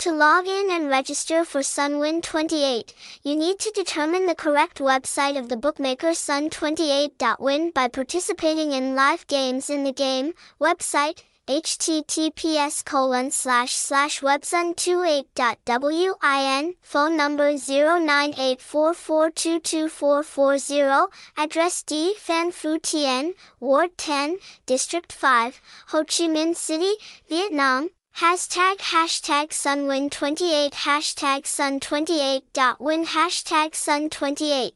To log in and register for Sunwin 28, you need to determine the correct website of the bookmaker sun28.win by participating in live games in the game website https colon slash slash websun28.win, phone number 0984422440, address D Phan Phu Tien, Ward 10, District 5, Ho Chi Minh City, Vietnam, Hashtag hashtag sunwin28 hashtag sun28.win hashtag sun28